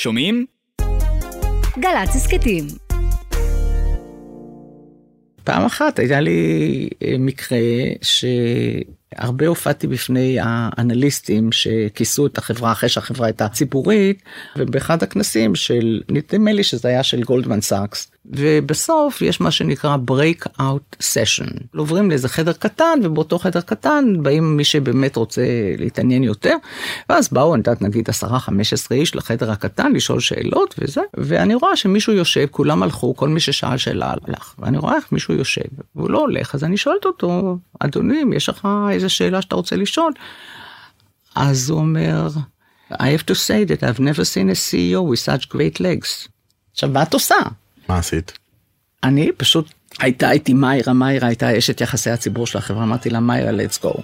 שומעים? גל"צ הסכתים. פעם אחת היה לי אה, מקרה שהרבה הופעתי בפני האנליסטים שכיסו את החברה אחרי שהחברה הייתה ציבורית ובאחד הכנסים של נדמה לי שזה היה של גולדמן סאקס ובסוף יש מה שנקרא break out session עוברים לאיזה חדר קטן ובאותו חדר קטן באים מי שבאמת רוצה להתעניין יותר ואז באו אני יודעת נגיד 10-15 איש לחדר הקטן לשאול שאלות וזה ואני רואה שמישהו יושב כולם הלכו כל מי ששאל שאלה הלך ואני רואה איך מישהו יושב והוא לא הולך אז אני שואלת אותו אדוני אם יש לך איזה שאלה שאתה רוצה לשאול. אז הוא אומר I have to say that I've never seen a CEO with such great legs. עכשיו מה את עושה? מה עשית? אני פשוט הייתה איתי מאירה, מאירה הייתה אשת יחסי הציבור של החברה, אמרתי לה מאירה, let's go.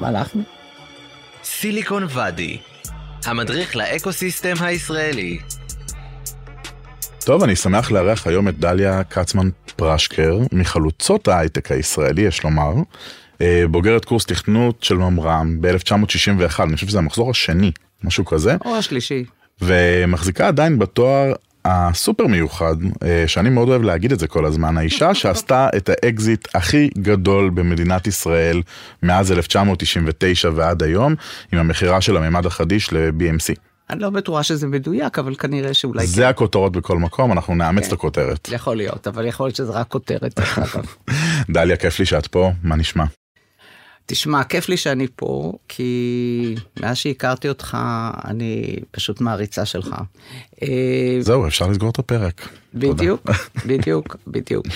והלכנו. סיליקון ואדי, המדריך לאקוסיסטם הישראלי. טוב, אני שמח לארח היום את דליה כצמן פרשקר, מחלוצות ההייטק הישראלי, יש לומר. אה, בוגרת קורס תכנות של ממר"ם ב-1961, אני חושב שזה המחזור השני, משהו כזה. או השלישי. ומחזיקה עדיין בתואר הסופר מיוחד, אה, שאני מאוד אוהב להגיד את זה כל הזמן, האישה שעשתה את האקזיט הכי גדול במדינת ישראל מאז 1999 ועד היום, עם המכירה של הממד החדיש ל-BMC. אני לא בטוחה שזה מדויק, אבל כנראה שאולי... זה הכותרות בכל מקום, אנחנו נאמץ כן. את הכותרת. יכול להיות, אבל יכול להיות שזה רק כותרת. דליה, כיף לי שאת פה, מה נשמע? תשמע, כיף לי שאני פה, כי מאז שהכרתי אותך, אני פשוט מעריצה שלך. אה, זהו, אפשר לסגור את הפרק. בדיוק, בדיוק, בדיוק.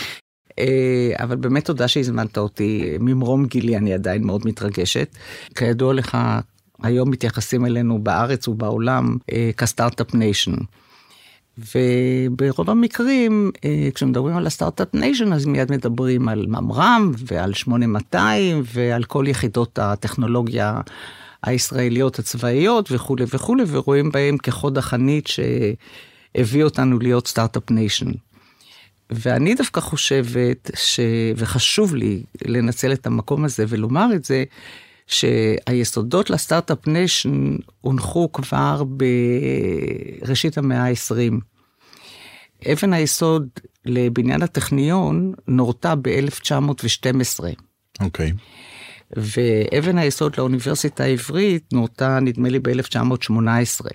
אה, אבל באמת תודה שהזמנת אותי. ממרום גילי אני עדיין מאוד מתרגשת. כידוע לך, היום מתייחסים אלינו בארץ ובעולם אה, כ start-up nation. וברוב המקרים, אה, כשמדברים על ה start-up nation, אז מיד מדברים על ממר"ם ועל 8200 ועל כל יחידות הטכנולוגיה הישראליות הצבאיות וכולי וכולי, ורואים בהם כחוד החנית שהביא אותנו להיות start-up nation. ואני דווקא חושבת ש... וחשוב לי לנצל את המקום הזה ולומר את זה, שהיסודות ל start-up nation הונחו כבר בראשית המאה ה-20. אבן היסוד לבניין הטכניון נורתה ב-1912, אוקיי. ואבן היסוד לאוניברסיטה העברית נורתה נדמה לי ב-1918.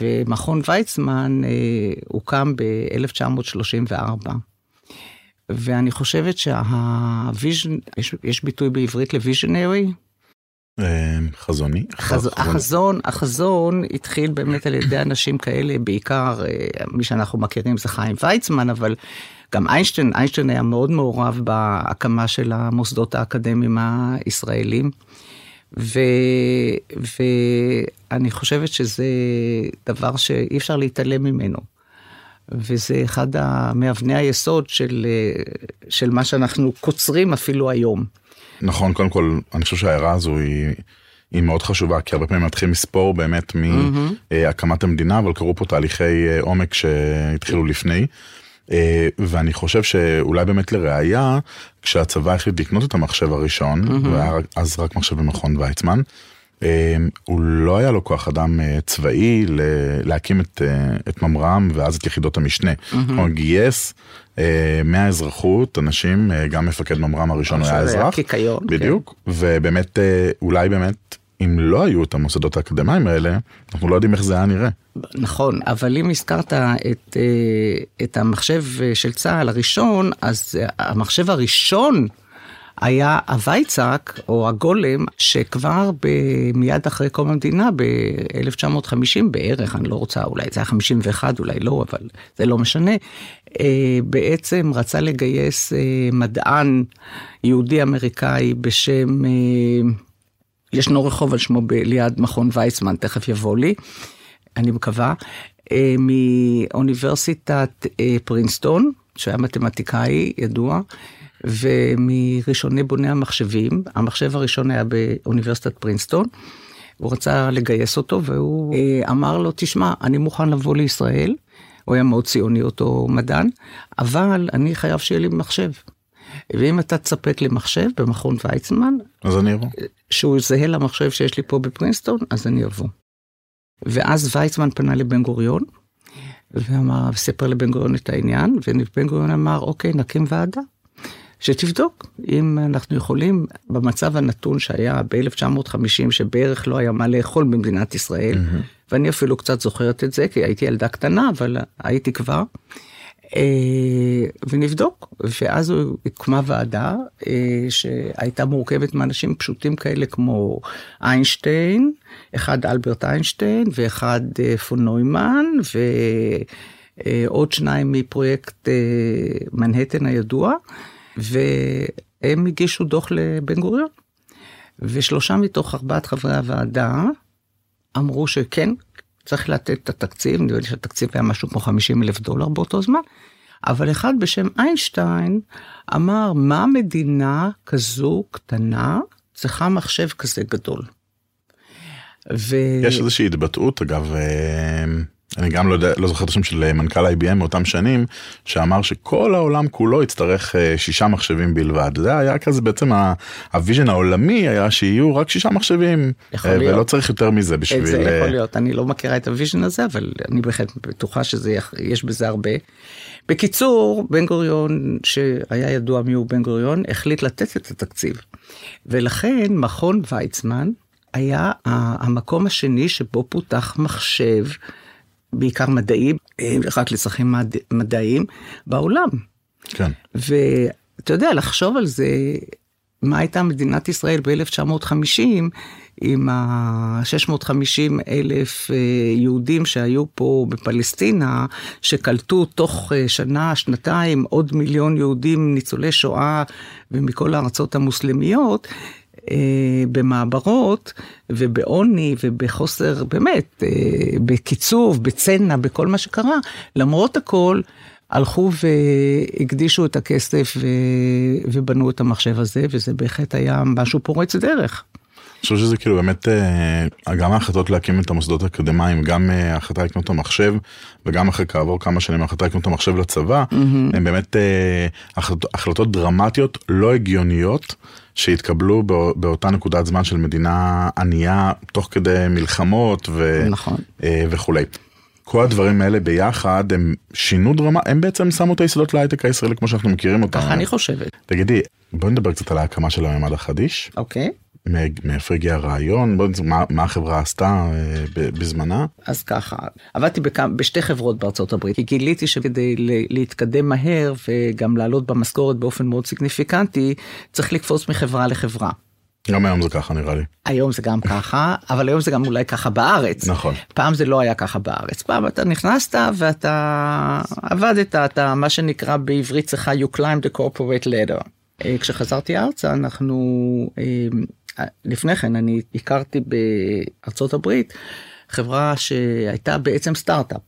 ומכון ויצמן אה, הוקם ב-1934. ואני חושבת שה vision, יש, יש ביטוי בעברית ל visionary? אה, חזוני? חז, חזוני. החזון, החזון התחיל באמת על ידי אנשים כאלה, בעיקר אה, מי שאנחנו מכירים זה חיים ויצמן, אבל גם איינשטיין, איינשטיין היה מאוד מעורב בהקמה של המוסדות האקדמיים הישראלים. ו, ואני חושבת שזה דבר שאי אפשר להתעלם ממנו. וזה אחד מאבני היסוד של, אה, של מה שאנחנו קוצרים אפילו היום. נכון, קודם כל, אני חושב שההערה הזו היא, היא מאוד חשובה, כי הרבה פעמים מתחילים לספור באמת מהקמת המדינה, אבל קרו פה תהליכי אה, עומק שהתחילו לפני. אה, ואני חושב שאולי באמת לראיה, כשהצבא החליט לקנות את המחשב הראשון, והיה אז רק מחשב במכון ויצמן, אה, הוא לא היה לו כוח אדם אה, צבאי להקים את, אה, את ממר"ם ואז את יחידות המשנה. הוא גייס אה, מהאזרחות אנשים, גם מפקד ממר"ם הראשון היה עכשיו היה אזרח. קיקיון, כן. בדיוק, ובאמת אה, אולי באמת אם לא היו את המוסדות האקדמיים האלה, אנחנו לא יודעים איך זה היה נראה. נכון, אבל אם הזכרת את, את המחשב של צה"ל הראשון, אז המחשב הראשון היה הוויצק, או הגולם, שכבר מיד אחרי קום המדינה, ב-1950 בערך, אני לא רוצה, אולי זה היה 51, אולי לא, אבל זה לא משנה, אה, בעצם רצה לגייס אה, מדען יהודי-אמריקאי בשם... אה, ישנו רחוב על שמו ליד מכון ויצמן, תכף יבוא לי, אני מקווה, מאוניברסיטת פרינסטון, שהיה מתמטיקאי ידוע, ומראשוני בוני המחשבים, המחשב הראשון היה באוניברסיטת פרינסטון, הוא רצה לגייס אותו, והוא אה, אמר לו, תשמע, אני מוכן לבוא לישראל, הוא היה מאוד ציוני אותו מדען, אבל אני חייב שיהיה לי מחשב. ואם אתה תספק לי מחשב במכון ויצמן, אז אני אבוא. שהוא זהה למחשב שיש לי פה בפרינסטון, אז אני אבוא. ואז ויצמן פנה לבן גוריון, ואמר, סיפר לבן גוריון את העניין, ובן גוריון אמר, אוקיי, נקים ועדה. שתבדוק אם אנחנו יכולים, במצב הנתון שהיה ב-1950, שבערך לא היה מה לאכול במדינת ישראל, mm-hmm. ואני אפילו קצת זוכרת את זה, כי הייתי ילדה קטנה, אבל הייתי כבר, אה, ונבדוק. ואז הוקמה ועדה אה, שהייתה מורכבת מאנשים פשוטים כאלה כמו איינשטיין, אחד אלברט איינשטיין ואחד אה, פון נוימן, ועוד שניים מפרויקט מנהטן הידוע. והם הגישו דוח לבן גוריון. ושלושה מתוך ארבעת חברי הוועדה אמרו שכן, צריך לתת את התקציב, נראה לי שהתקציב היה משהו כמו 50 אלף דולר באותו זמן, אבל אחד בשם איינשטיין אמר, מה מדינה כזו קטנה צריכה מחשב כזה גדול? ו... יש איזושהי התבטאות, אגב, אה, אני גם לא, יודע, לא זוכר את השם של אה, מנכ"ל IBM מאותם שנים, שאמר שכל העולם כולו יצטרך אה, שישה מחשבים בלבד. זה היה כזה בעצם ה vision העולמי היה שיהיו רק שישה מחשבים, יכול להיות. ולא צריך יותר מזה בשביל... זה יכול להיות, אני לא מכירה את ה vision הזה, אבל אני בהחלט בטוחה שיש בזה הרבה. בקיצור, בן גוריון, שהיה ידוע מיהו בן גוריון, החליט לתת את התקציב. ולכן מכון ויצמן היה המקום השני שבו פותח מחשב. בעיקר מדעי, רק לצרכים מד... מדעיים בעולם. כן. ואתה יודע, לחשוב על זה, מה הייתה מדינת ישראל ב-1950 עם ה-650 אלף אה, יהודים שהיו פה בפלסטינה, שקלטו תוך אה, שנה, שנתיים, עוד מיליון יהודים ניצולי שואה ומכל הארצות המוסלמיות, אה, במעברות ובעוני ובחוסר, באמת, אה, בקיצוב, בצנע, בכל מה שקרה, למרות הכל, הלכו והקדישו את הכסף ו... ובנו את המחשב הזה, וזה בהחלט היה משהו פורץ דרך. אני חושב שזה כאילו באמת, אה, גם ההחלטות להקים את המוסדות האקדמיים, גם אה, ההחלטה לקנות את המחשב, וגם אחרי כעבור כמה שנים ההחלטה לקנות את המחשב לצבא, mm-hmm. הן באמת אה, החלטות, החלטות דרמטיות, לא הגיוניות, שהתקבלו באותה נקודת זמן של מדינה ענייה, תוך כדי מלחמות ו... נכון. וכולי. כל הדברים האלה ביחד הם שינו דרמה, הם בעצם שמו את היסודות להייטק הישראלי כמו שאנחנו מכירים אותם. ככה אני חושבת. תגידי, בואי נדבר קצת על ההקמה של הממד החדיש. אוקיי. Okay. מאיפה הגיע הרעיון? מה, מה החברה עשתה אה, בזמנה? אז ככה, עבדתי בכמה, בשתי חברות בארצות הברית, כי גיליתי שכדי להתקדם מהר וגם לעלות במשכורת באופן מאוד סיגניפיקנטי, צריך לקפוץ מחברה לחברה. גם היום זה ככה נראה לי. היום זה גם ככה, אבל היום זה גם אולי ככה בארץ. נכון. פעם זה לא היה ככה בארץ. פעם אתה נכנסת ואתה עבדת, אתה מה שנקרא בעברית צריכה you climb the corporate ladder. אה, כשחזרתי ארצה אנחנו אה, לפני כן אני הכרתי בארצות הברית חברה שהייתה בעצם סטארט-אפ.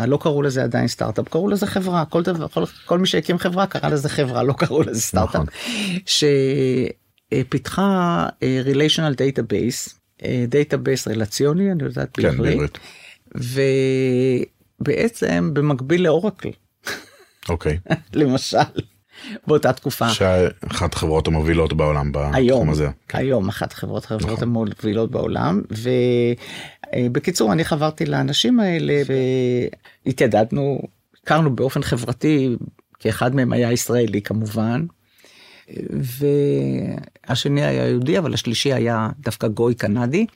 לא קראו לזה עדיין סטארט-אפ, קראו לזה חברה, כל דבר, כל, כל מי שהקים חברה קרא לזה חברה, לא קראו לזה סטארט-אפ. נכון. שפיתחה relational database, database רלציוני, אני יודעת כן, בעברית. ובעצם במקביל לאורקל. אוקיי. למשל. באותה תקופה. שאחת החברות המובילות בעולם בתחום הזה. כן. היום אחת החברות החברות נכון. המובילות בעולם ובקיצור אני חברתי לאנשים האלה והתיידדנו הכרנו באופן חברתי כי אחד מהם היה ישראלי כמובן. והשני היה יהודי אבל השלישי היה דווקא גוי קנדי.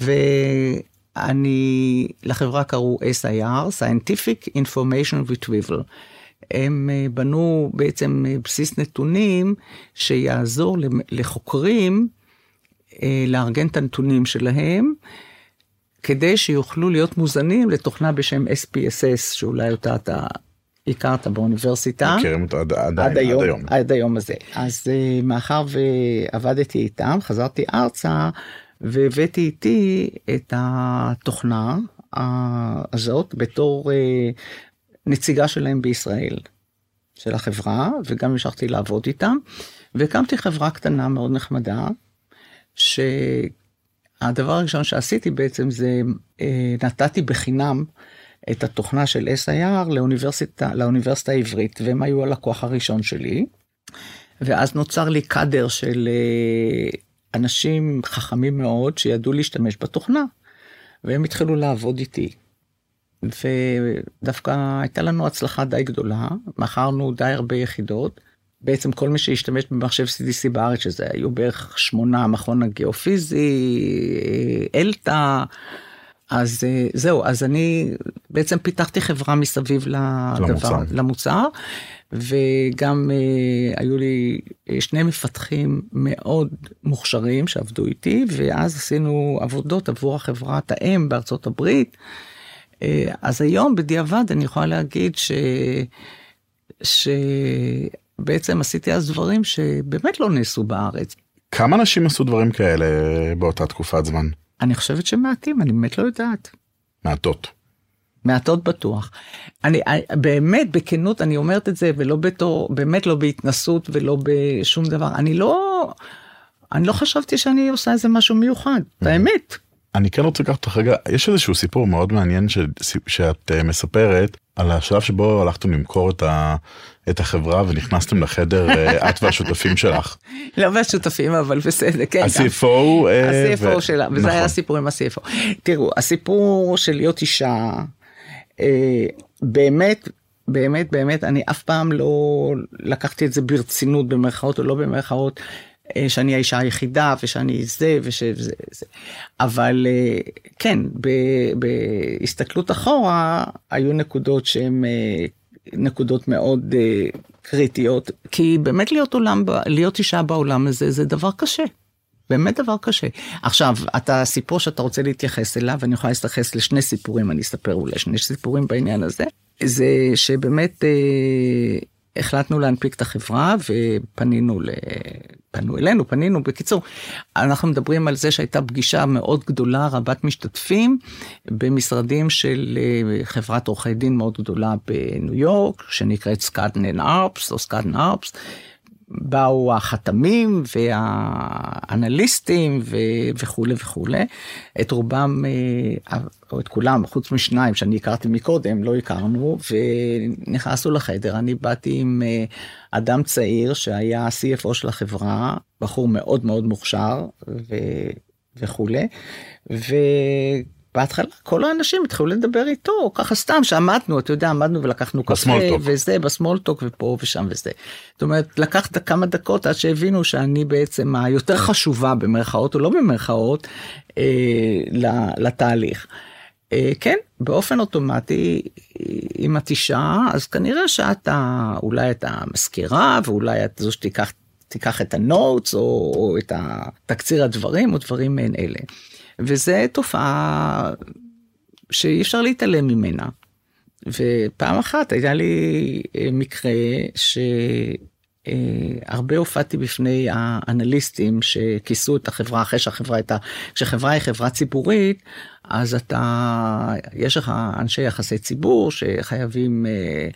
ואני לחברה קראו SIR, Scientific Information Retrieval. הם אה, בנו בעצם אה, בסיס נתונים שיעזור לחוקרים אה, לארגן את הנתונים שלהם, כדי שיוכלו להיות מוזנים לתוכנה בשם SPSS, שאולי אותה אתה הכרת באוניברסיטה. מכירים אותו עד, עד, עד, היום, עד היום. עד היום הזה. אז מאחר ועבדתי איתם, חזרתי ארצה והבאתי איתי את התוכנה הזאת בתור נציגה שלהם בישראל, של החברה, וגם המשכתי לעבוד איתם, והקמתי חברה קטנה מאוד נחמדה, שהדבר הראשון שעשיתי בעצם זה אה, נתתי בחינם את התוכנה של SIR לאוניברסיטה, לאוניברסיטה העברית, והם היו הלקוח הראשון שלי. ואז נוצר לי קאדר של אה, אנשים חכמים מאוד שידעו להשתמש בתוכנה. והם התחילו לעבוד איתי. ודווקא הייתה לנו הצלחה די גדולה, מכרנו די הרבה יחידות. בעצם כל מי שהשתמש במחשב CDC בארץ, שזה היו בערך שמונה, המכון הגיאופיזי, אלתא, אז אה, זהו, אז אני בעצם פיתחתי חברה מסביב לדבר, למוצר. למוצר, וגם אה, היו לי אה, שני מפתחים מאוד מוכשרים שעבדו איתי, ואז עשינו עבודות עבור החברת האם בארצות הברית. אה, אז היום בדיעבד אני יכולה להגיד ש... שבעצם עשיתי אז דברים שבאמת לא נעשו בארץ. כמה אנשים עשו דברים כאלה באותה תקופת זמן? אני חושבת שמעטים, אני באמת לא יודעת. מעטות. מעטות בטוח. אני אני- באמת, בכנות, אני אומרת את זה, ולא בתור, באמת לא בהתנסות ולא בשום דבר. אני לא, אני לא חשבתי שאני עושה איזה משהו מיוחד, באמת. אני כן רוצה לקחת אותך רגע, יש איזשהו סיפור מאוד מעניין ש, שאת uh, מספרת על השלב שבו הלכתם למכור את, ה, את החברה ונכנסתם לחדר uh, את והשותפים שלך. לא מהשותפים, אבל בסדר, כן. גם. ה-CFO. אה, ה-CFO ו- שלה, וזה נכון. היה הסיפור עם ה-CFO. תראו, הסיפור של להיות אישה, אה, באמת, באמת, באמת, אני אף פעם לא לקחתי את זה ברצינות, במרכאות או לא במרכאות, אה, שאני האישה היחידה ושאני זה ושזה זה. אבל אה, כן, בהסתכלות אחורה, היו נקודות שהן אה, נקודות מאוד אה, קריטיות, כי באמת להיות עולם, להיות אישה בעולם הזה זה דבר קשה. באמת דבר קשה. עכשיו, אתה סיפור שאתה רוצה להתייחס אליו, ואני יכולה להתייחס לשני סיפורים, אני אספר אולי שני סיפורים בעניין הזה, זה שבאמת אה, החלטנו להנפיק את החברה ופנינו ל... פנו אלינו, פנינו, בקיצור, אנחנו מדברים על זה שהייתה פגישה מאוד גדולה, רבת משתתפים, במשרדים של אה, חברת עורכי דין מאוד גדולה בניו יורק, שנקראת סקאדן ארפס, או סקאדן ארפס. באו החתמים והאנליסטים ו- וכולי וכולי. את רובם, אה, או את כולם, חוץ משניים שאני הכרתי מקודם, לא הכרנו, ונכנסנו לחדר. אני באתי עם אה, אדם צעיר שהיה CFO של החברה, בחור מאוד מאוד מוכשר ו- וכולי. ו... בהתחלה כל האנשים התחילו לדבר איתו ככה סתם שעמדנו אתה יודע עמדנו ולקחנו קפה. וזה בסמולטוק ופה ושם וזה. זאת אומרת לקח את כמה דקות עד שהבינו שאני בעצם היותר חשובה במרכאות או לא במרכאות אה, לתהליך. אה, כן באופן אוטומטי אם את אישה אז כנראה שאת ה- אולי את המזכירה ואולי את זו שתיקח תיקח את הנוטס או, או את התקציר הדברים או דברים מעין אלה. וזה תופעה שאי אפשר להתעלם ממנה. ופעם אחת היה לי אה, מקרה שהרבה הופעתי בפני האנליסטים שכיסו את החברה אחרי שהחברה הייתה, כשחברה היא חברה ציבורית, אז אתה, יש לך אנשי יחסי ציבור שחייבים אה,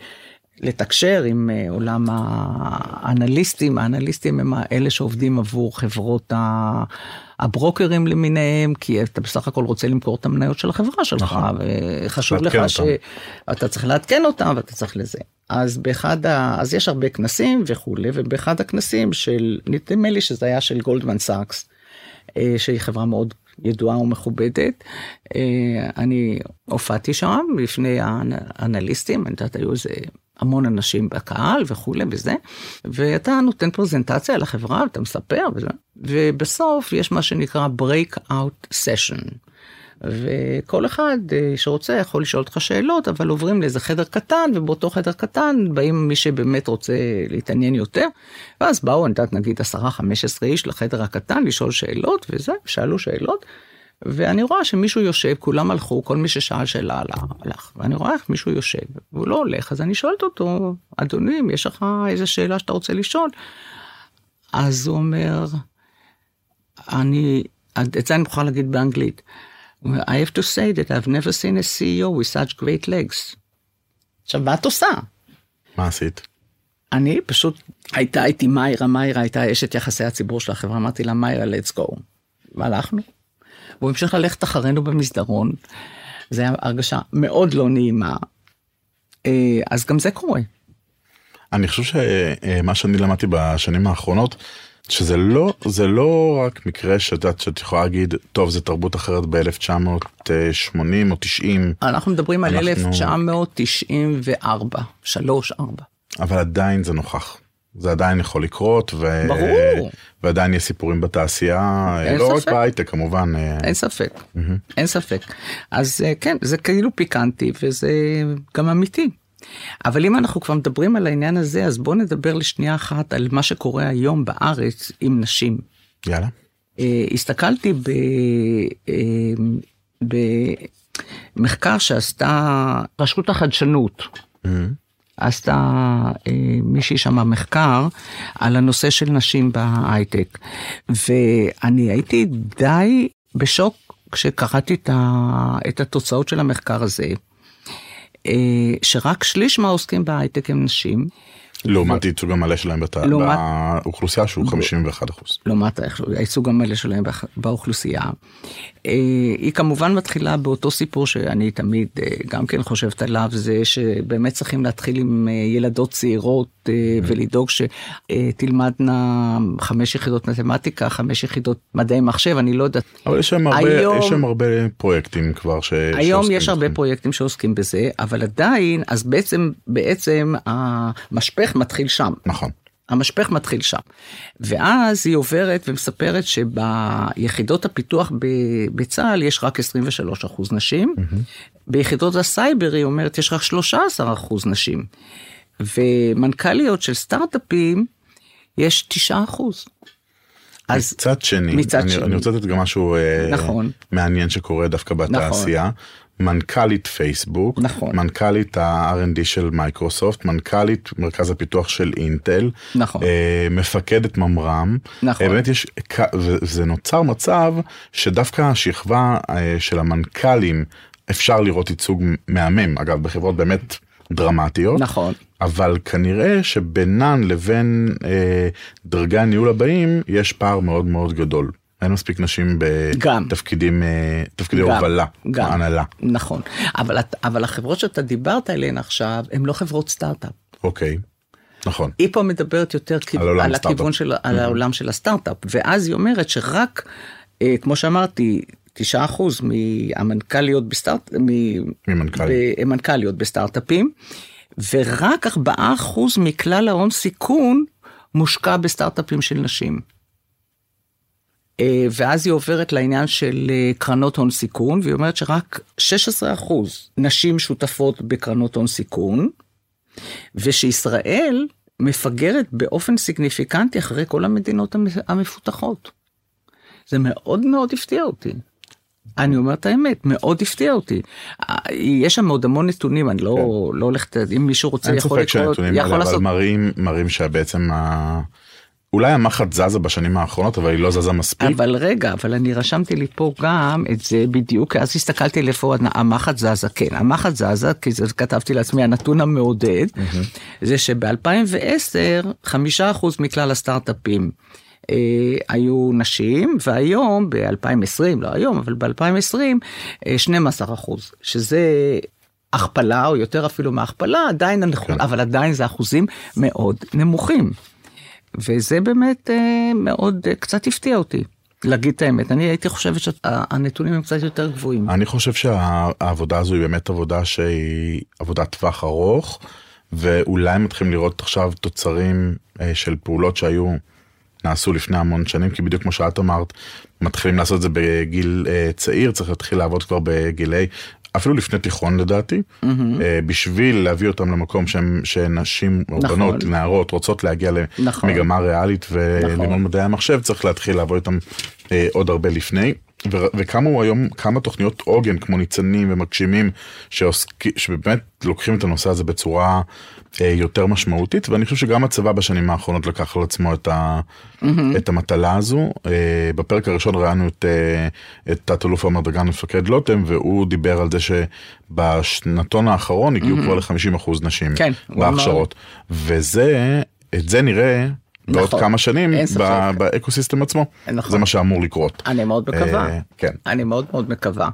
לתקשר עם אה, עולם האנליסטים, האנליסטים הם אלה שעובדים עבור חברות ה... הברוקרים למיניהם, כי אתה בסך הכל רוצה למכור את המניות של החברה שלך, נכון. וחשוב לך לעדכן שאתה צריך לעדכן אותם ואתה צריך לזה. אז באחד ה... אז יש הרבה כנסים וכולי, ובאחד הכנסים של, נדמה לי שזה היה של גולדמן סאקס, אה, שהיא חברה מאוד ידועה ומכובדת. אה, אני הופעתי שם לפני האנליסטים, אני יודעת, היו איזה המון אנשים בקהל וכולי וזה, ואתה נותן פרזנטציה על החברה ואתה מספר וזה, ובסוף יש מה שנקרא break-out session. וכל אחד אה, שרוצה יכול לשאול אותך שאלות, אבל עוברים לאיזה חדר קטן, ובאותו חדר קטן באים מי שבאמת רוצה להתעניין יותר, ואז באו, נגיד 10-15 איש לחדר הקטן לשאול שאלות, וזה, שאלו שאלות, ואני רואה שמישהו יושב, כולם הלכו, כל מי ששאל שאלה הלך, ואני רואה איך מישהו יושב, והוא לא הולך, אז אני שואלת אותו, אדוני, אם יש לך איזה שאלה שאתה רוצה לשאול? אז הוא אומר, אני, את זה אני מוכרח להגיד באנגלית. I have to say that I've never seen a CEO with such great legs. עכשיו, מה את עושה? מה עשית? אני פשוט, הייתה איתי מאירה, מאירה הייתה אשת יחסי הציבור של החברה, אמרתי לה, מאירה, let's go. והלכנו. והוא המשיך ללכת אחרינו במסדרון. זו הייתה הרגשה מאוד לא נעימה. אה, אז גם זה קורה. אני חושב שמה שאני למדתי בשנים האחרונות שזה לא, זה לא רק מקרה שאת יודעת שאת יכולה להגיד, טוב, זה תרבות אחרת ב-1980 או 90. אנחנו מדברים על אנחנו- 1994, 3, 4. אבל עדיין זה נוכח. זה עדיין יכול לקרות, ו... ברור. ועדיין יש סיפורים בתעשייה, אין לא רק ספק. בהייטק כמובן. אה, אין ספק, אין ספק. אז אה, כן, זה כאילו פיקנטי וזה גם אמיתי. אבל אם אנחנו כבר מדברים על העניין הזה, אז בואו נדבר לשנייה אחת על מה שקורה היום בארץ עם נשים. יאללה. אה, הסתכלתי ב, במחקר שעשתה רשות החדשנות. עשתה אה, מישהי שם מחקר על הנושא של נשים בהייטק. ואני הייתי די בשוק כשקראתי את התוצאות של המחקר הזה, אה, שרק שליש מהעוסקים בהייטק הם נשים, לעומת הייצוג המלא שלהם בת... לעומת- באוכלוסייה שהוא 51 אחוז. לעומת הייצוג המלא שלהם באוכלוסייה. אה, היא כמובן מתחילה באותו סיפור שאני תמיד אה, גם כן חושבת עליו, זה שבאמת צריכים להתחיל עם אה, ילדות צעירות אה, ולדאוג שתלמדנה חמש יחידות מתמטיקה, חמש יחידות מדעי מחשב, אני לא יודעת. אבל יש שם הרבה, היום- יש שם הרבה פרויקטים כבר ש... היום יש הרבה. פרויקטים שעוסקים בזה, אבל עדיין, אז בעצם, בעצם המשפך מתחיל שם. נכון. המשפך מתחיל שם. ואז היא עוברת ומספרת שביחידות הפיתוח בצה"ל יש רק 23 אחוז נשים, ביחידות הסייבר היא אומרת יש רק 13 אחוז נשים, ומנכ"ליות של סטארט-אפים יש 9 אחוז. אז מצד שני, מצד אני, שני. אני רוצה לתת גם משהו אה, נכון. מעניין שקורה דווקא בתעשייה. מנכ"לית פייסבוק, נכון. מנכ"לית ה-R&D של מייקרוסופט, מנכ"לית מרכז הפיתוח של אינטל, נכון. אה, מפקדת ממר"ם, נכון. אה, באמת יש, וזה נוצר מצב שדווקא השכבה אה, של המנכ"לים אפשר לראות ייצוג מהמם, אגב בחברות באמת דרמטיות, נכון. אבל כנראה שבינן לבין אה, דרגי הניהול הבאים יש פער מאוד מאוד גדול. אין מספיק נשים גם. בתפקידים, אה, תפקידי גם, הובלה, גם. הנהלה. נכון. אבל, אבל החברות שאתה דיברת עליהן עכשיו, הן לא חברות סטארט-אפ. אוקיי, נכון. היא פה מדברת יותר כיו- על עולם על. הכיוון של, על העולם של הסטארט-אפ, ואז היא אומרת שרק, אה, כמו שאמרתי, 9% מהמנכ"ליות בסטארט, מ- ממנכ"לים. ב- מנכ"ליות בסטארט-אפים, ורק 4% מכלל ההון סיכון מושקע בסטארט-אפים של נשים. אה, ואז היא עוברת לעניין של אה, קרנות הון סיכון, והיא אומרת שרק 16% נשים שותפות בקרנות הון סיכון, ושישראל מפגרת באופן סיגניפיקנטי אחרי כל המדינות המ- המפותחות. זה מאוד מאוד הפתיע אותי. אני אומר את האמת, מאוד הפתיע אותי. אה, יש שם עוד המון נתונים, אני לא, לא הולכת, אם מישהו רוצה אין יכול ספק שהנתונים יכול האלה אבל לעשות, מראים, מראים שבעצם ה... אולי המחט זזה בשנים האחרונות אבל היא לא זזה מספיק. אבל רגע, אבל אני רשמתי לי פה גם את זה בדיוק, אז הסתכלתי לאיפה המחט זזה, כן, המחט זזה, כי זה כתבתי לעצמי, הנתון המעודד, זה שב-2010, חמישה אחוז מכלל הסטארט-אפים אה, היו נשים, והיום, ב-2020, לא היום, אבל ב-2020, אה, 12 אחוז, שזה... הכפלה או יותר אפילו מהכפלה עדיין אנחנו, כן. אבל עדיין זה אחוזים מאוד נמוכים. וזה באמת אה, מאוד אה, קצת הפתיע אותי. להגיד את האמת, אני הייתי חושבת שהנתונים הם קצת יותר גבוהים. אני חושב שהעבודה הזו היא באמת עבודה שהיא עבודת טווח ארוך, ואולי מתחילים לראות עכשיו תוצרים אה, של פעולות שהיו, נעשו לפני המון שנים, כי בדיוק כמו שאת אמרת, מתחילים לעשות את זה בגיל אה, צעיר, צריך להתחיל לעבוד כבר בגילי, אפילו לפני תיכון לדעתי, אה, בשביל להביא אותם למקום שהם, שנשים או נכון. בנות, נערות, רוצות להגיע נכון. למגמה ריאלית וללמוד נכון. מדעי המחשב, צריך להתחיל לעבוד איתם אה, עוד הרבה לפני. ו- וקמו היום כמה תוכניות עוגן כמו ניצנים ומגשימים שעוסקים שבאמת לוקחים את הנושא הזה בצורה אה, יותר משמעותית ואני חושב שגם הצבא בשנים האחרונות לקח על עצמו את, ה- את המטלה הזו. אה, בפרק הראשון ראינו את, אה, את תת אלוף עומר דגן מפקד לוטם והוא דיבר על זה שבשנתון האחרון הגיעו כבר ל-50% נשים כן, הוא. בהכשרות וזה את זה נראה. בעוד נכון, כמה שנים. ב- באקוסיסטם עצמו נכון. זה מה שאמור לקרות. אני מאוד מקווה. אה, כן. אני מאוד מאוד מקווה.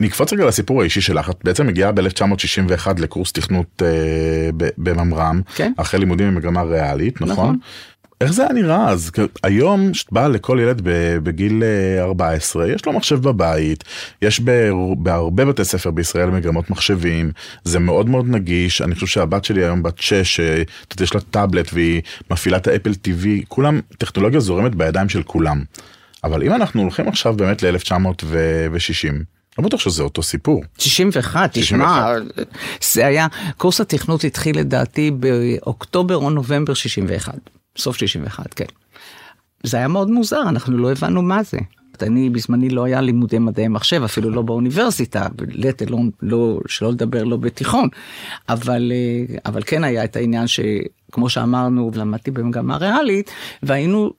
נקפוץ רגע לסיפור האישי שלך, את בעצם מגיעה ב-1961 לקורס תכנות אה, בממר"ם, כן. אחרי לימודים במגמה ריאלית, נכון? נכון. איך זה היה נראה אז? היום כשאת באה לכל ילד בגיל אה, 14, יש לו מחשב בבית, יש בהרבה בתי ספר בישראל מגמות מחשבים, זה מאוד מאוד נגיש, אני חושב שהבת שלי היום בת 6, אה, יש לה טאבלט והיא מפעילה את האפל TV, כולם, טכנולוגיה זורמת בידיים של כולם. אבל אם אנחנו הולכים עכשיו באמת ל-1960, לא בטוח שזה אותו סיפור. 61, תשמע, זה היה, קורס התכנות התחיל לדעתי באוקטובר או נובמבר 61, סוף 61, כן. זה היה מאוד מוזר, אנחנו לא הבנו מה זה. אני בזמני לא היה לימודי מדעי מחשב, אפילו לא באוניברסיטה, let alone, לא, שלא לדבר לא בתיכון, אבל, אה, אבל כן היה את העניין שכמו שאמרנו, למדתי במגמה ריאלית, והיינו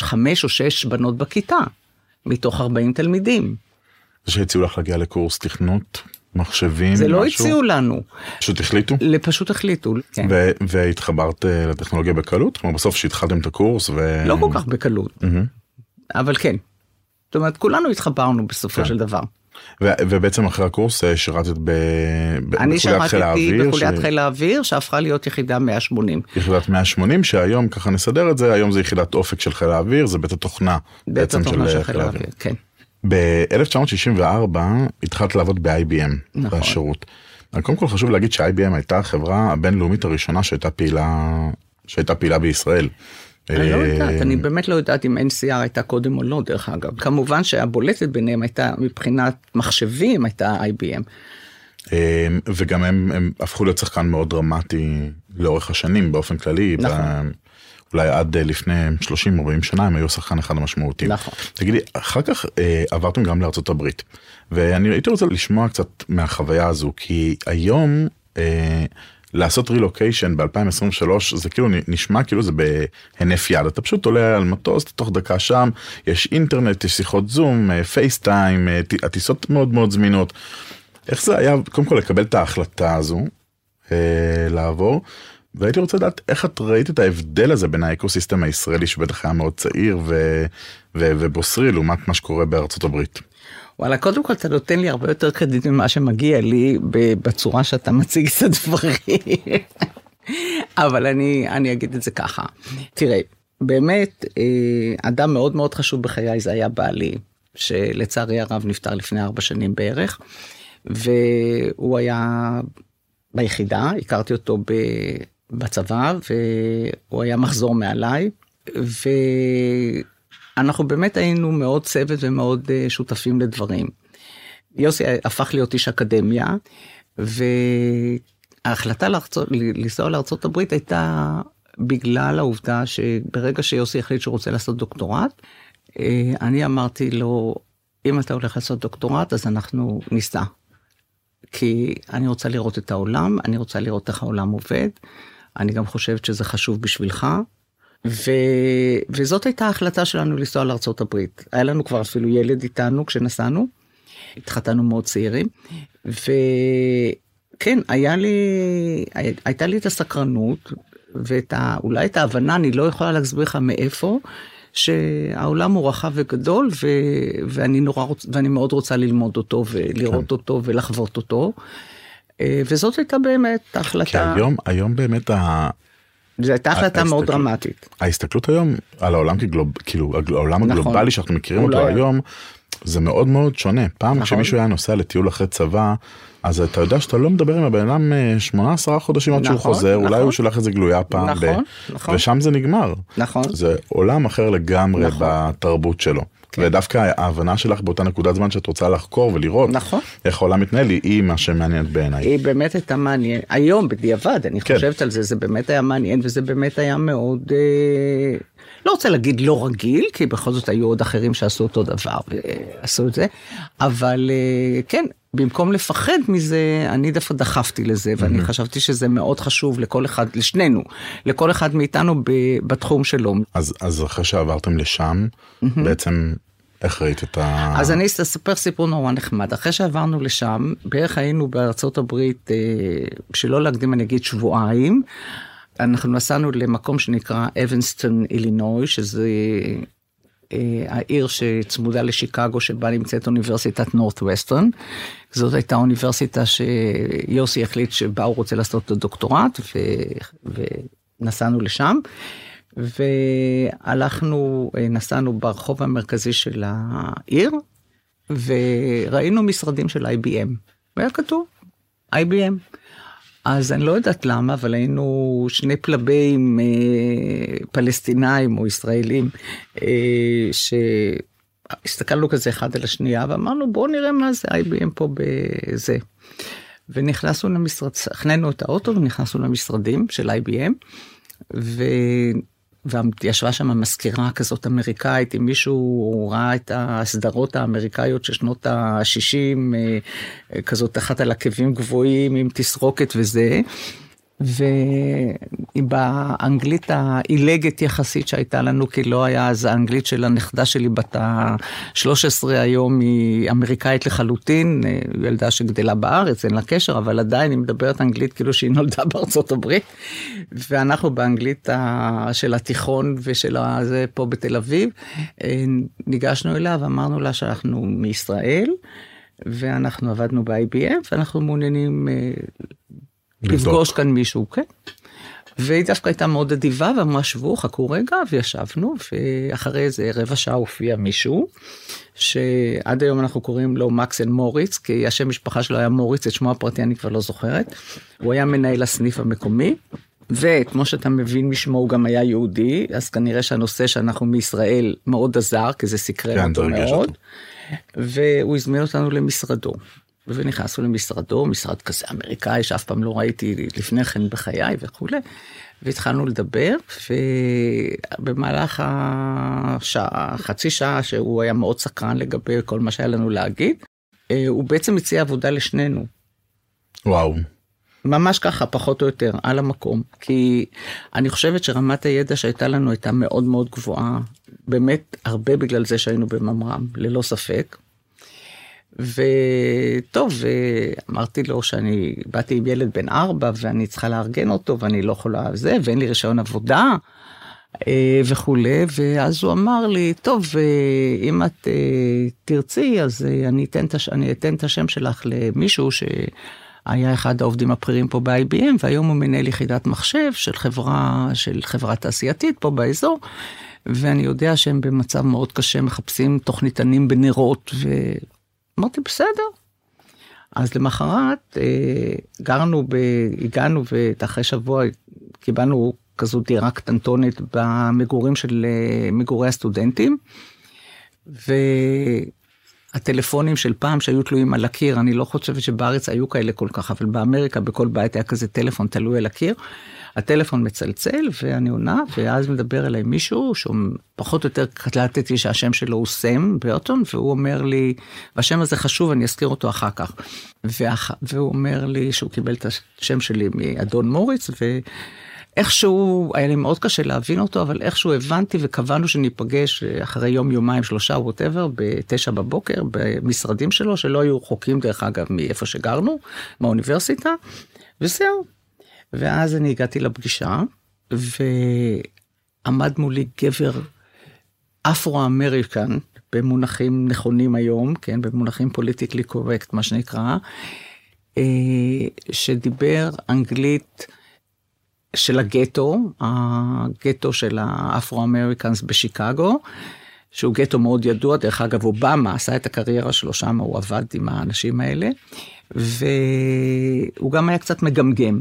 חמש או שש בנות בכיתה, מתוך 40 תלמידים. זה שהציעו לך להגיע לקורס תכנות, מחשבים, זה לא משהו? הציעו לנו, פשוט החליטו? פשוט החליטו. כן. ו- והתחברת אה, לטכנולוגיה בקלות? כלומר בסוף שהתחלתם את הקורס ו... לא כל כך בקלות, מהמם. אבל כן. זאת אומרת, כולנו התחברנו בסופו כן. של דבר. ו- ובעצם אחרי הקורס אה, שירתת ב- ב- אני בחוליית חיל שירתתי האוויר, בחוליית ש- חיל האוויר, שהפכה להיות יחידה 180. יחידת 180 שהיום ככה נסדר את זה היום זה יחידת אופק של חיל האוויר זה בית התוכנה בית בעצם התוכנה של של חיל האוויר, כן. ב-1964 התחלת לעבוד ב-IBM נכון. בשירות. קודם כל חשוב להגיד ש-IBM הייתה החברה הבינלאומית הראשונה שהייתה פעילה שהייתה פעילה בישראל. אני לא אה, יודעת, אני באמת לא יודעת אם NCR הייתה קודם או לא, דרך אגב. כמובן שהבולטת ביניהם הייתה, מבחינת מחשבים, הייתה IBM. אה, וגם הם, הם הפכו להיות שחקן מאוד דרמטי לאורך השנים באופן כללי. נכון. אולי עד אה, לפני 30-40 שנה הם היו שחקן אחד המשמעותיים. נכון. תגידי, אחר כך אה, עברתם גם לארצות הברית, ואני הייתי רוצה לשמוע קצת מהחוויה הזו, כי היום אה, לעשות רילוקיישן ב-2023 זה כאילו נשמע כאילו זה בהינף יד, אתה פשוט עולה על מטוס, תוך דקה שם, יש אינטרנט, יש שיחות זום, אה, פייסטיים, אה, הטיסות מאוד מאוד זמינות. איך זה היה קודם כל לקבל את ההחלטה הזו אה, לעבור והייתי רוצה לדעת איך את ראית את ההבדל הזה בין האקוסיסטם הישראלי שבטח היה מאוד צעיר ו, ו, ובוסרי לעומת מה שקורה בארצות הברית. וואלה, קודם כל אתה נותן לי הרבה יותר קרדיט ממה שמגיע לי בצורה שאתה מציג את הדברים. אבל אני, אני אגיד את זה ככה. תראה, באמת, אה, אדם מאוד מאוד חשוב בחיי זה היה בעלי, שלצערי הרב נפטר לפני ארבע שנים בערך, והוא היה ביחידה, הכרתי אותו ב, בצבא, והוא היה מחזור מעליי, ואנחנו באמת היינו מאוד צוות ומאוד אה, שותפים לדברים. יוסי הפך להיות איש אקדמיה, וההחלטה לארצות, לנסוע הברית הייתה בגלל העובדה שברגע שיוסי החליט שהוא רוצה לעשות דוקטורט, אה, אני אמרתי לו, אם אתה הולך לעשות דוקטורט, אז אנחנו ניסע. כי אני רוצה לראות את העולם, אני רוצה לראות איך העולם עובד, אני גם חושבת שזה חשוב בשבילך, ו... וזאת הייתה ההחלטה שלנו לנסוע הברית. היה לנו כבר אפילו ילד איתנו כשנסענו, התחתנו מאוד צעירים, וכן, היה לי, הי- הייתה לי את הסקרנות, ואת ה... את ההבנה, אני לא יכולה להסביר לך מאיפה, שהעולם הוא רחב וגדול, ו... ואני, נורא רוצ... ואני מאוד רוצה ללמוד אותו, ולראות אותו, ולחוות אותו. אה, וזאת הייתה באמת כי החלטה, היום היום באמת ה... זו הייתה החלטה מאוד דרמטית. ההסתכלות היום על העולם כגלוב... כאילו העולם נכון. הגלובלי שאנחנו מכירים אותו לא. היום זה מאוד מאוד שונה פעם נכון. כשמישהו היה נוסע לטיול אחרי צבא אז אתה יודע שאתה לא מדבר עם הבן אדם 8-10 חודשים עד שהוא נכון, חוזר אולי נכון. הוא שולח איזה גלויה פעם ב- נכון, נכון. ושם זה נגמר נכון. זה עולם אחר לגמרי נכון. בתרבות שלו. כן. ודווקא ההבנה שלך באותה נקודת זמן שאת רוצה לחקור ולראות נכון. איך העולם מתנהל היא- היא מה שמעניין בעיניי. היא באמת הייתה מעניין, היום בדיעבד, אני כן. חושבת על זה, זה באמת היה מעניין וזה באמת היה מאוד, אה, לא רוצה להגיד לא רגיל, כי בכל זאת היו עוד אחרים שעשו אותו דבר ועשו את זה, אבל אה, כן, במקום לפחד מזה, אני דווקא דחפתי לזה, ואני חשבתי שזה מאוד חשוב לכל אחד, לשנינו, לכל אחד מאיתנו ב- בתחום שלו. אז אז אחרי שעברתם לשם בעצם איך ראית את ה... אז אני אספר סיפור נורא נחמד. אחרי שעברנו לשם, בערך היינו בארצות הברית, אה, שלא להקדים אני אגיד שבועיים, אנחנו נסענו למקום שנקרא אבנסטון, אילינוי, שזה אה, העיר שצמודה לשיקגו, שבה נמצאת אוניברסיטת נורת ווסטרן. זאת הייתה אוניברסיטה שיוסי החליט שבה הוא רוצה לעשות את הדוקטורט, ו... ונסענו לשם. והלכנו, אה, נסענו ברחוב המרכזי של העיר, וראינו משרדים של IBM, והיה כתוב IBM. אז אני לא יודעת למה, אבל היינו שני פלבים אה, פלסטינאים או ישראלים, אה, שהסתכלנו כזה אחד על השנייה ואמרנו בואו נראה מה זה IBM פה בזה. ונכנסנו למשרד, החננו את האוטו ונכנסנו למשרדים של IBM. ו... וישבה שם מזכירה כזאת אמריקאית, אם מישהו ראה את הסדרות האמריקאיות של שנות ה-60, אה, כזאת אחת על עקבים גבוהים עם תסרוקת וזה. ובאנגלית העילגת יחסית שהייתה לנו, כי לא היה אז האנגלית של הנכדה שלי בת ה-13 היום היא אמריקאית לחלוטין, ילדה שגדלה בארץ, אין לה קשר, אבל עדיין היא מדברת אנגלית כאילו שהיא נולדה בארצות הברית. ואנחנו באנגלית של התיכון ושל זה פה בתל אביב, ניגשנו אליה ואמרנו לה שאנחנו מישראל. ואנחנו עבדנו ב-IBM ואנחנו מעוניינים אה, לפגוש כאן מישהו, כן. והיא דווקא הייתה מאוד אדיבה ואמרה שבו חכו רגע וישבנו ואחרי איזה רבע שעה הופיע מישהו שעד היום אנחנו קוראים לו מקסן מוריץ כי השם משפחה שלו היה מוריץ את שמו הפרטי אני כבר לא זוכרת. הוא היה מנהל הסניף המקומי וכמו שאתה מבין משמו הוא גם היה יהודי אז כנראה שהנושא שאנחנו מישראל מאוד עזר כי זה סקרן כן, אותו מאוד. והוא הזמין אותנו למשרדו. ונכנסנו למשרדו, משרד כזה אמריקאי שאף פעם לא ראיתי לפני כן בחיי וכולי. והתחלנו לדבר, ובמהלך השעה, חצי שעה שהוא היה מאוד סקרן לגבי כל מה שהיה לנו להגיד, אה, הוא בעצם הציע עבודה לשנינו. וואו. ממש ככה, פחות או יותר, על המקום. כי אני חושבת שרמת הידע שהייתה לנו הייתה מאוד מאוד גבוהה. באמת, הרבה בגלל זה שהיינו בממר"ם, ללא ספק. וטוב, אמרתי לו שאני באתי עם ילד בן ארבע ואני צריכה לארגן אותו ואני לא יכולה זה, ואין לי רישיון עבודה אה, וכולי, ואז הוא אמר לי, טוב, אה, אם את אה, תרצי, אז אני אתן, אני אתן את השם שלך למישהו שהיה אחד העובדים הבכירים פה ב-IBM, והיום הוא מנהל יחידת מחשב של חברה, של חברה תעשייתית פה באזור. ואני יודע שהם במצב מאוד קשה, מחפשים תוכניתנים בנרות, אמרתי, בסדר. אז למחרת אה, גרנו, ב, הגענו ואחרי שבוע קיבלנו כזו דירה קטנטונת במגורים של אה, מגורי הסטודנטים. והטלפונים של פעם שהיו תלויים על הקיר, אני לא חושבת שבארץ היו כאלה כל כך, אבל באמריקה בכל בית היה כזה טלפון תלוי על הקיר. הטלפון מצלצל ואני עונה, ואז מדבר אליי מישהו שהוא פחות או יותר קלטתי שהשם שלו הוא סם ברטון, והוא אומר לי, והשם הזה חשוב, אני אזכיר אותו אחר כך. ואח, והוא אומר לי שהוא קיבל את השם שלי מאדון מוריץ, ו... איכשהו, היה לי מאוד קשה להבין אותו, אבל איכשהו הבנתי וקבענו שניפגש אחרי יום, יומיים, שלושה, ווטאבר, בתשע בבוקר, במשרדים שלו, שלא היו רחוקים דרך אגב מאיפה שגרנו, מהאוניברסיטה, וזהו. ואז אני הגעתי לפגישה, ועמד מולי גבר אפרו-אמריקן, במונחים נכונים היום, כן, במונחים politically correct, מה שנקרא, אה, שדיבר אנגלית של הגטו, הגטו של ה African-Americans בשיקגו, שהוא גטו מאוד ידוע, דרך אגב, אובמה עשה את הקריירה שלו שם, הוא עבד עם האנשים האלה. והוא גם היה קצת מגמגם.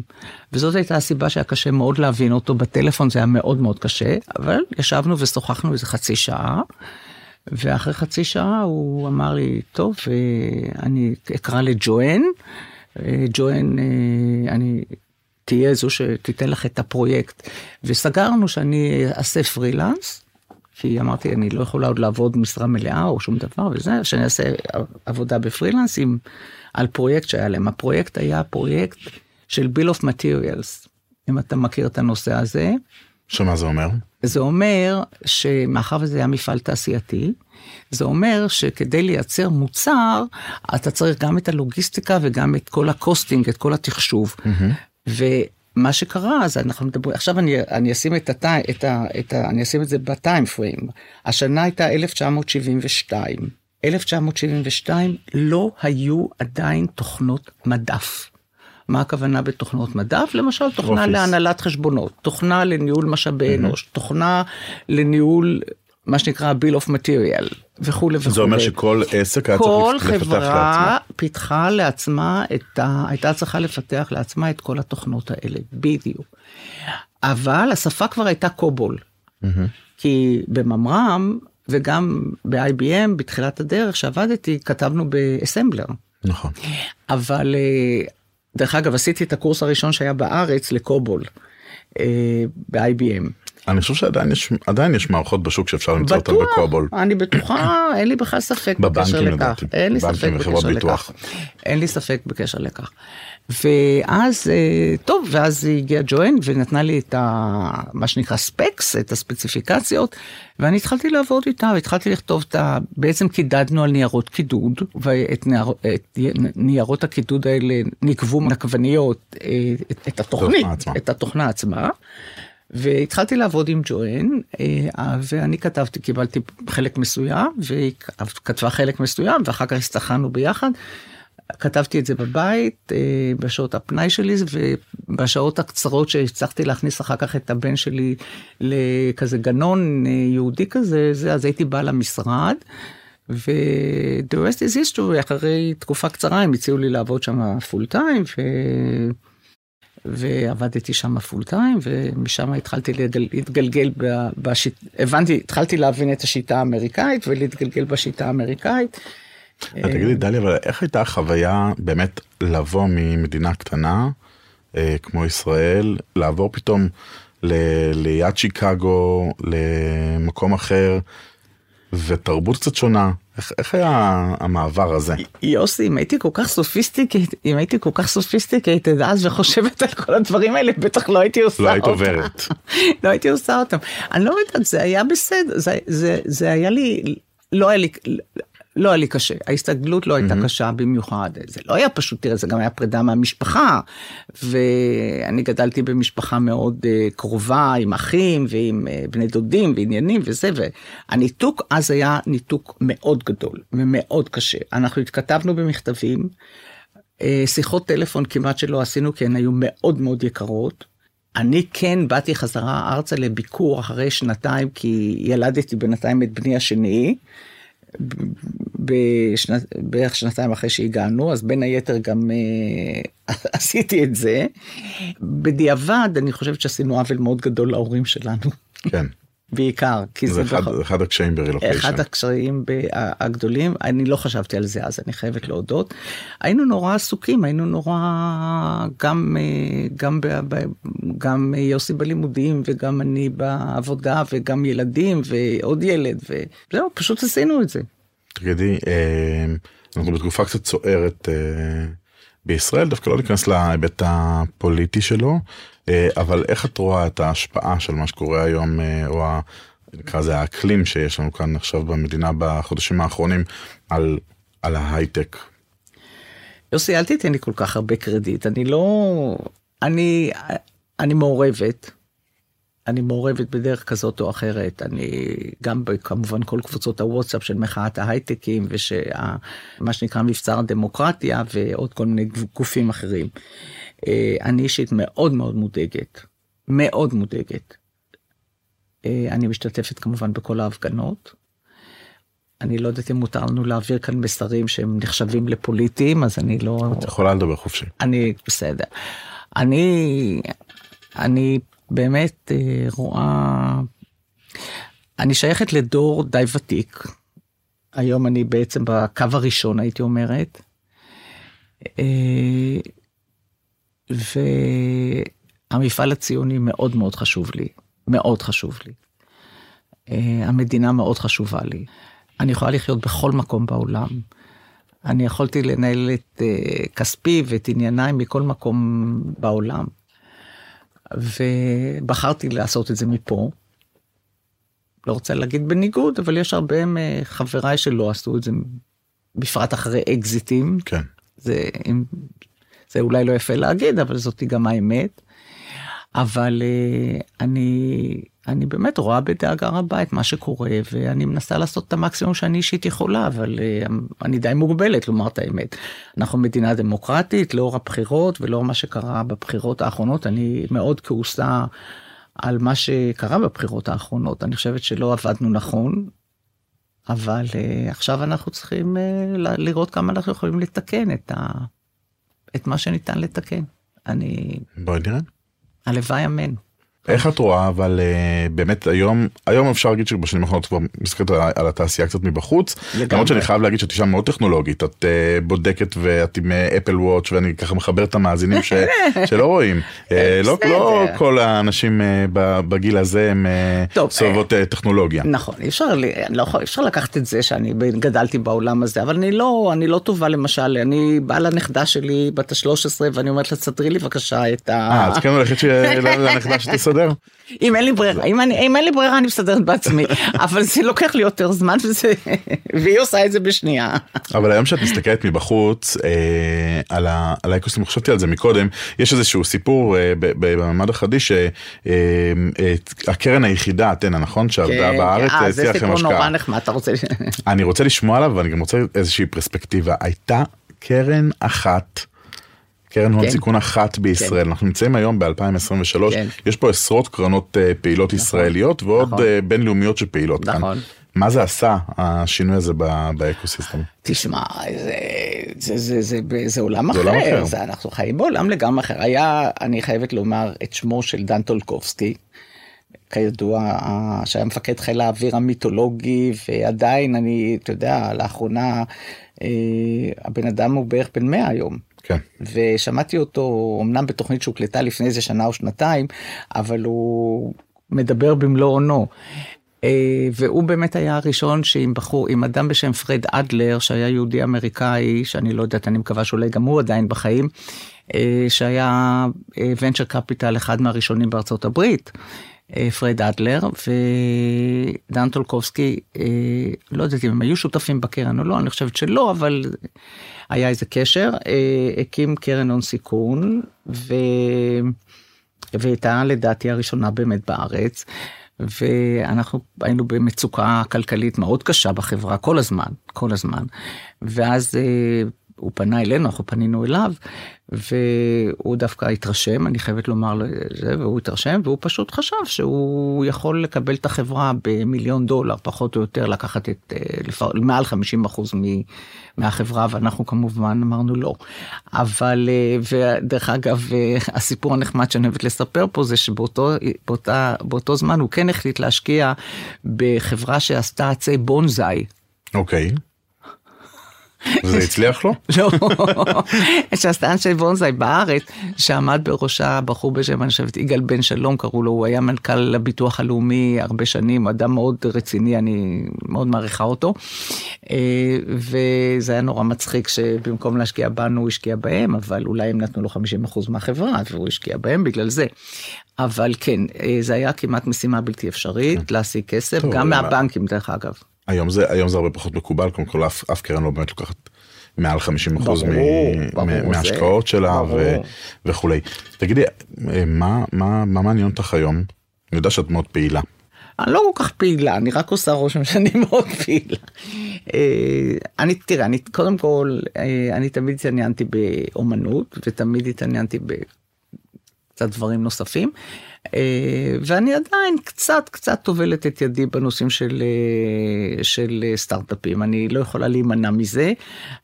וזאת הייתה הסיבה שהיה קשה מאוד להבין אותו בטלפון, זה היה מאוד מאוד קשה, אבל ישבנו ושוחחנו איזה חצי שעה. ואחרי חצי שעה הוא אמר לי, טוב, אני אקרא לג'ואן, ג'ואן, אני תהיה זו שתיתן לך את הפרויקט. וסגרנו שאני אעשה פרילנס, כי אמרתי, אני לא יכולה עוד לעבוד משרה מלאה או שום דבר וזה, שאני אעשה עבודה בפרילנסים על פרויקט שהיה להם. הפרויקט היה פרויקט של bill of materials, אם אתה מכיר את הנושא הזה. שמה זה אומר? זה אומר שמאחר וזה היה מפעל תעשייתי, זה אומר שכדי לייצר מוצר, אתה צריך גם את הלוגיסטיקה וגם את כל ה costing, את כל התחשיב. Mm-hmm. ומה שקרה, אז אנחנו מדברים, עכשיו אני, אני אשים את, הטי, את, ה, את ה... אני אשים את זה ב time frame. השנה הייתה 1972. 1972 לא היו עדיין תוכנות מדף. מה הכוונה בתוכנות מדף? למשל, תוכנה אופיס. להנהלת חשבונות, תוכנה לניהול משאבי אנוש, תוכנה לניהול, מה שנקרא bill of material, וכולי וכולי. זה אומר שכל עסק היה כל צריך לפתח חברה לעצמו. פיתחה לעצמה את ה... הייתה צריכה לפתח לעצמה את כל התוכנות האלה, בדיוק. אבל השפה כבר הייתה קובול. כי בממר"ם וגם ב-IBM בתחילת הדרך שעבדתי כתבנו באסמבלר. נכון. אבל אה, דרך אגב עשיתי את הקורס הראשון שהיה בארץ לקובול אה, ב-IBM. אני חושב שעדיין יש, עדיין יש מערכות בשוק שאפשר למצוא אותן בטוח, בקובול. אני בטוחה, אין לי בכלל ספק בקשר לכך. אין לי ספק בקשר. לכך. אין לי ספק בקשר לכך. ואז, אה, טוב, ואז הגיעה ג'ואן ונתנה לי את ה... מה שנקרא ספקס, את הספציפיקציות, ואני התחלתי לעבוד איתה, והתחלתי לכתוב את ה... בעצם קידדנו על ניירות קידוד, ואת נייר... את ניירות הקידוד האלה נקבו נקבניות, אה, את, את התוכנית. את התוכנה עצמה. והתחלתי לעבוד עם ג'ואן, אה, ואני כתבתי, קיבלתי חלק מסוים, והיא כתבה חלק מסוים, ואחר כך הסתכלנו ביחד. כתבתי את זה בבית, אה, בשעות הפנאי שלי, ובשעות הקצרות שהצלחתי להכניס אחר כך את הבן שלי לכזה גנון אה, יהודי כזה, זה, אז הייתי באה למשרד. ו-the rest is history, אחרי תקופה קצרה הם הציעו לי לעבוד שם full time, ו... ועבדתי שם full time, ומשם התחלתי לגל- להתגלגל, בשיט... הבנתי, התחלתי להבין את השיטה האמריקאית ולהתגלגל בשיטה האמריקאית. אה, תגידי דליה, אבל איך הייתה החוויה באמת לבוא ממדינה קטנה אה, כמו ישראל, לעבור פתאום ל- ליד שיקגו, למקום אחר, ותרבות קצת שונה? איך, איך היה המעבר הזה? יוסי, אם הייתי כל כך sophisticated, אם הייתי כל כך sophisticated אז וחושבת על כל הדברים האלה, בטח לא הייתי עושה לא היית אותם. עוברת. לא הייתי עושה אותם. אני לא יודעת, זה היה בסדר, זה, זה, זה היה לי, לא היה לי, לא היה לי קשה, ההסתגלות לא הייתה קשה במיוחד, זה לא היה פשוט, תראה, זה גם היה פרידה מהמשפחה, ואני גדלתי במשפחה מאוד uh, קרובה, עם אחים ועם uh, בני דודים ועניינים וזה, והניתוק אז היה ניתוק מאוד גדול ומאוד קשה. אנחנו התכתבנו במכתבים, אה, שיחות טלפון כמעט שלא עשינו כי הן היו מאוד מאוד יקרות. אני כן באתי חזרה ארצה לביקור אחרי שנתיים כי ילדתי בינתיים את בני השני. בשנת, בערך שנתיים אחרי שהגענו אז בין היתר גם אה, עשיתי את זה. בדיעבד אני חושבת שעשינו עוול מאוד גדול להורים שלנו כן, בעיקר כי זה זה אחד, בכל- אחד הקשיים ברילוקיישן. אחד הקשיים הגדולים, אני לא חשבתי על זה אז, אני חייבת להודות. היינו נורא עסוקים, היינו נורא, גם, אה, גם, ב, גם יוסי בלימודים וגם אני בעבודה וגם ילדים ועוד ילד, וזהו, פשוט עשינו את זה. תגידי, אה, אנחנו בתקופה קצת סוערת אה, בישראל, דווקא לא ניכנס להיבט הפוליטי שלו, אה, אבל איך את רואה את ההשפעה של מה שקורה היום, או נקרא לזה האקלים שיש לנו כאן עכשיו במדינה בחודשים האחרונים, על, על ההייטק? יוסי, אל תיתן לי כל כך הרבה קרדיט, אני לא... אני, אני מעורבת. אני מעורבת בדרך כזאת או אחרת, אני גם כמובן כל קבוצות הוואטסאפ של מחאת ההייטקים ומה שנקרא מבצר הדמוקרטיה ועוד כל מיני גופים אחרים. אה, אני אישית מאוד מאוד מודאגת, מאוד מודאגת. אה, אני משתתפת כמובן בכל ההפגנות. אני לא יודעת אם מותר לנו להעביר כאן מסרים שהם נחשבים לפוליטיים, אז אני לא... את יכולה לדבר חופשי. אני בסדר. אני, אני באמת אה, רואה, אני שייכת לדור די ותיק. היום אני בעצם בקו הראשון הייתי אומרת. אה, והמפעל הציוני מאוד מאוד חשוב לי, מאוד חשוב לי. אה, המדינה מאוד חשובה לי. אני יכולה לחיות בכל מקום בעולם. אני יכולתי לנהל את כספי ואת ענייניי מכל מקום בעולם. ובחרתי לעשות את זה מפה. לא רוצה להגיד בניגוד, אבל יש הרבה מחבריי שלא עשו את זה, בפרט אחרי אקזיטים. כן. זה, אם, זה אולי לא יפה להגיד, אבל זאתי גם האמת. אבל uh, אני, אני באמת רואה בדאגה רבה את מה שקורה, ואני מנסה לעשות את המקסימום שאני אישית יכולה, אבל uh, אני די מוגבלת לומר את האמת. אנחנו מדינה דמוקרטית, לאור הבחירות ולאור מה שקרה בבחירות האחרונות, אני מאוד כעוסה על מה שקרה בבחירות האחרונות. אני חושבת שלא עבדנו נכון, אבל uh, עכשיו אנחנו צריכים uh, לראות כמה אנחנו יכולים לתקן את, ה... את מה שניתן לתקן. אני... בואי נראה. הלוואי אמן. איך את רואה אבל uh, באמת היום היום אפשר להגיד שבשנים האחרונות כבר מסתכלת על, התעשייה קצת מבחוץ. למרות שאני חייב להגיד שאת אישה מאוד טכנולוגית את uh, בודקת ואת עם אפל uh, וואץ' ואני ככה מחבר את המאזינים ש, שלא רואים. לא, לא כל האנשים בגיל הזה הם סובבות טכנולוגיה. נכון אי אפשר, לא, אפשר לקחת את זה שאני גדלתי בעולם הזה אבל אני לא אני לא טובה למשל אני באה לנכדה שלי בת ה-13 ואני אומרת לה תסדרי לי בבקשה את ה... אה, אז כן הולכת לנכדה שתסדר. מסתדר? אם אין לי ברירה, אם, אני, אם אין לי ברירה אני מסתדרת בעצמי, אבל זה לוקח לי יותר זמן וזה, והיא עושה את זה בשנייה. אבל היום שאת מסתכלת מבחוץ אה, על, ה, על האקוסיסטם, חשבתי על זה מקודם, יש איזשהו סיפור אה, במעמד החדי שהקרן אה, היחידה, אתנה, נכון? שעבדה כן, בארץ, אה, זה סיפור נורא נחמד, אתה רוצה... אני רוצה לשמוע עליו ואני גם רוצה איזושהי פרספקטיבה. הייתה קרן אחת. קרן הון כן. סיכון אחת בישראל, כן. אנחנו נמצאים היום ב-2023, כן. יש פה עשרות קרנות uh, פעילות נכון. ישראליות ועוד נכון. uh, בינלאומיות שפעילות נכון. כאן. מה זה עשה, השינוי הזה באקוסיסטם? תשמע, זה, זה, זה, זה, זה, זה עולם זה אחר, עולם אחר. זה, אנחנו חיים בעולם לגמרי אחר. היה, אני חייבת לומר, את שמו של דן טולקובסקי, כידוע, שהיה מפקד חיל האוויר המיתולוגי, ועדיין אני, אתה יודע, לאחרונה, אה, הבן אדם הוא בערך בן 100 היום. כן. ושמעתי אותו אמנם בתוכנית שהוקלטה לפני איזה שנה או שנתיים, אבל הוא מדבר במלוא אונו. אה, והוא באמת היה הראשון שעם בחור, עם אדם בשם פרד אדלר, שהיה יהודי אמריקאי, שאני לא יודעת, אני מקווה שאולי גם הוא עדיין בחיים, אה, שהיה venture אה, capital, אחד מהראשונים בארצות הברית. פרד אדלר ודן טולקובסקי, לא יודעת אם הם היו שותפים בקרן או לא, אני חושבת שלא, אבל היה איזה קשר, אה, הקים קרן הון סיכון, ו... והייתה לדעתי הראשונה באמת בארץ. ואנחנו היינו במצוקה כלכלית מאוד קשה בחברה כל הזמן, כל הזמן. ואז אה, הוא פנה אלינו, אנחנו פנינו אליו, והוא דווקא התרשם, אני חייבת לומר לו זה, והוא התרשם, והוא פשוט חשב שהוא יכול לקבל את החברה במיליון דולר, פחות או יותר, לקחת את, אה, מעל 50 אחוז מהחברה, ואנחנו כמובן אמרנו לא. אבל, אה, ודרך אגב, אה, הסיפור הנחמד שאני אוהבת לספר פה, זה שבאותו באותה, באותו זמן הוא כן החליט להשקיע בחברה שעשתה עצי בונזאי. אוקיי. Okay. זה הצליח לו? לא, שעשתה אנשי בונזאי בארץ, שעמד בראשה בחור בשם, אני חושבת, יגאל בן שלום קראו לו, הוא היה מנכ"ל הביטוח הלאומי הרבה שנים, אדם מאוד רציני, אני מאוד מעריכה אותו. אה, וזה היה נורא מצחיק שבמקום להשקיע בנו, הוא השקיע בהם, אבל אולי הם נתנו לו 50% מהחברה, והוא השקיע בהם בגלל זה. אבל כן, אה, זה היה כמעט משימה בלתי אפשרית כן. להשיג כסף, גם מהבנקים דרך אגב. היום זה היום זה הרבה פחות מקובל קודם כל אף, אף קרן לא באמת לוקחת מעל 50 אחוז מההשקעות שלה ו, וכולי. תגידי מה מה מה מעניין אותך היום? אני יודע שאת מאוד פעילה. אני לא כל כך פעילה אני רק עושה רושם שאני מאוד פעילה. אה, אני תראה אני קודם כל אה, אני תמיד התעניינתי באומנות ותמיד התעניינתי בקצת דברים נוספים. אה, ואני עדיין קצת קצת טובלת את ידי בנושאים של, אה, של סטארט-אפים, אני לא יכולה להימנע מזה.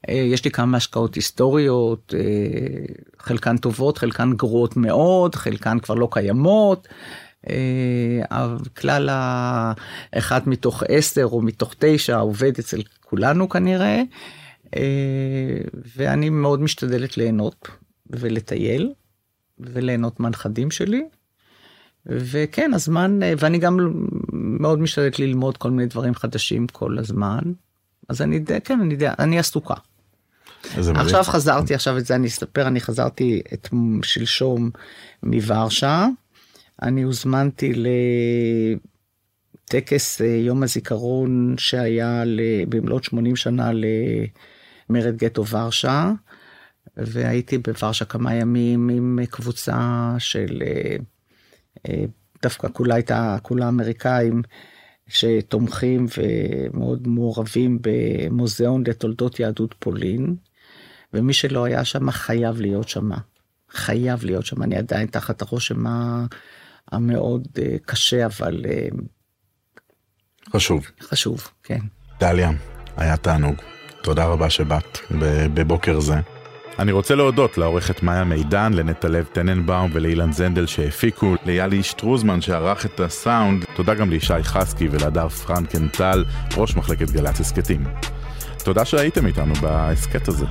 אה, יש לי כמה השקעות היסטוריות, חלקן טובות, חלקן גרועות מאוד, חלקן כבר לא קיימות. כלל האחד מתוך עשר או מתוך תשע עובד אצל כולנו כנראה, ואני מאוד משתדלת ליהנות ולטייל וליהנות מהנכדים שלי. וכן, הזמן, ואני גם מאוד משתדלת ללמוד כל מיני דברים חדשים כל הזמן. אז אני, כן, אני אני עסוקה. עכשיו חזרתי, עכשיו את זה אני אספר, אני חזרתי את שלשום מוורשה. אני הוזמנתי לטקס אה, יום הזיכרון שהיה במלאת 80 שנה למרד גטו ורשה, והייתי בוורשה כמה ימים עם קבוצה של אה, דווקא כולה הייתה, כולה אמריקאים שתומכים ומאוד מעורבים במוזיאון לתולדות יהדות פולין, ומי שלא היה שם חייב להיות שם. חייב להיות שם, אני עדיין תחת הרושם המאוד אה, קשה, אבל אה, חשוב. חשוב, כן. דליה, היה תענוג. תודה רבה שבאת בבוקר זה. אני רוצה להודות לעורכת מאיה מידן, לנטלב טננבאום ולאילן זנדל שהפיקו, ליאלי שטרוזמן שערך את הסאונד, תודה גם לישי חסקי ולהדר פרנקנטל, ראש מחלקת גל"צ הסכתים. תודה שהייתם איתנו בהסכת הזה.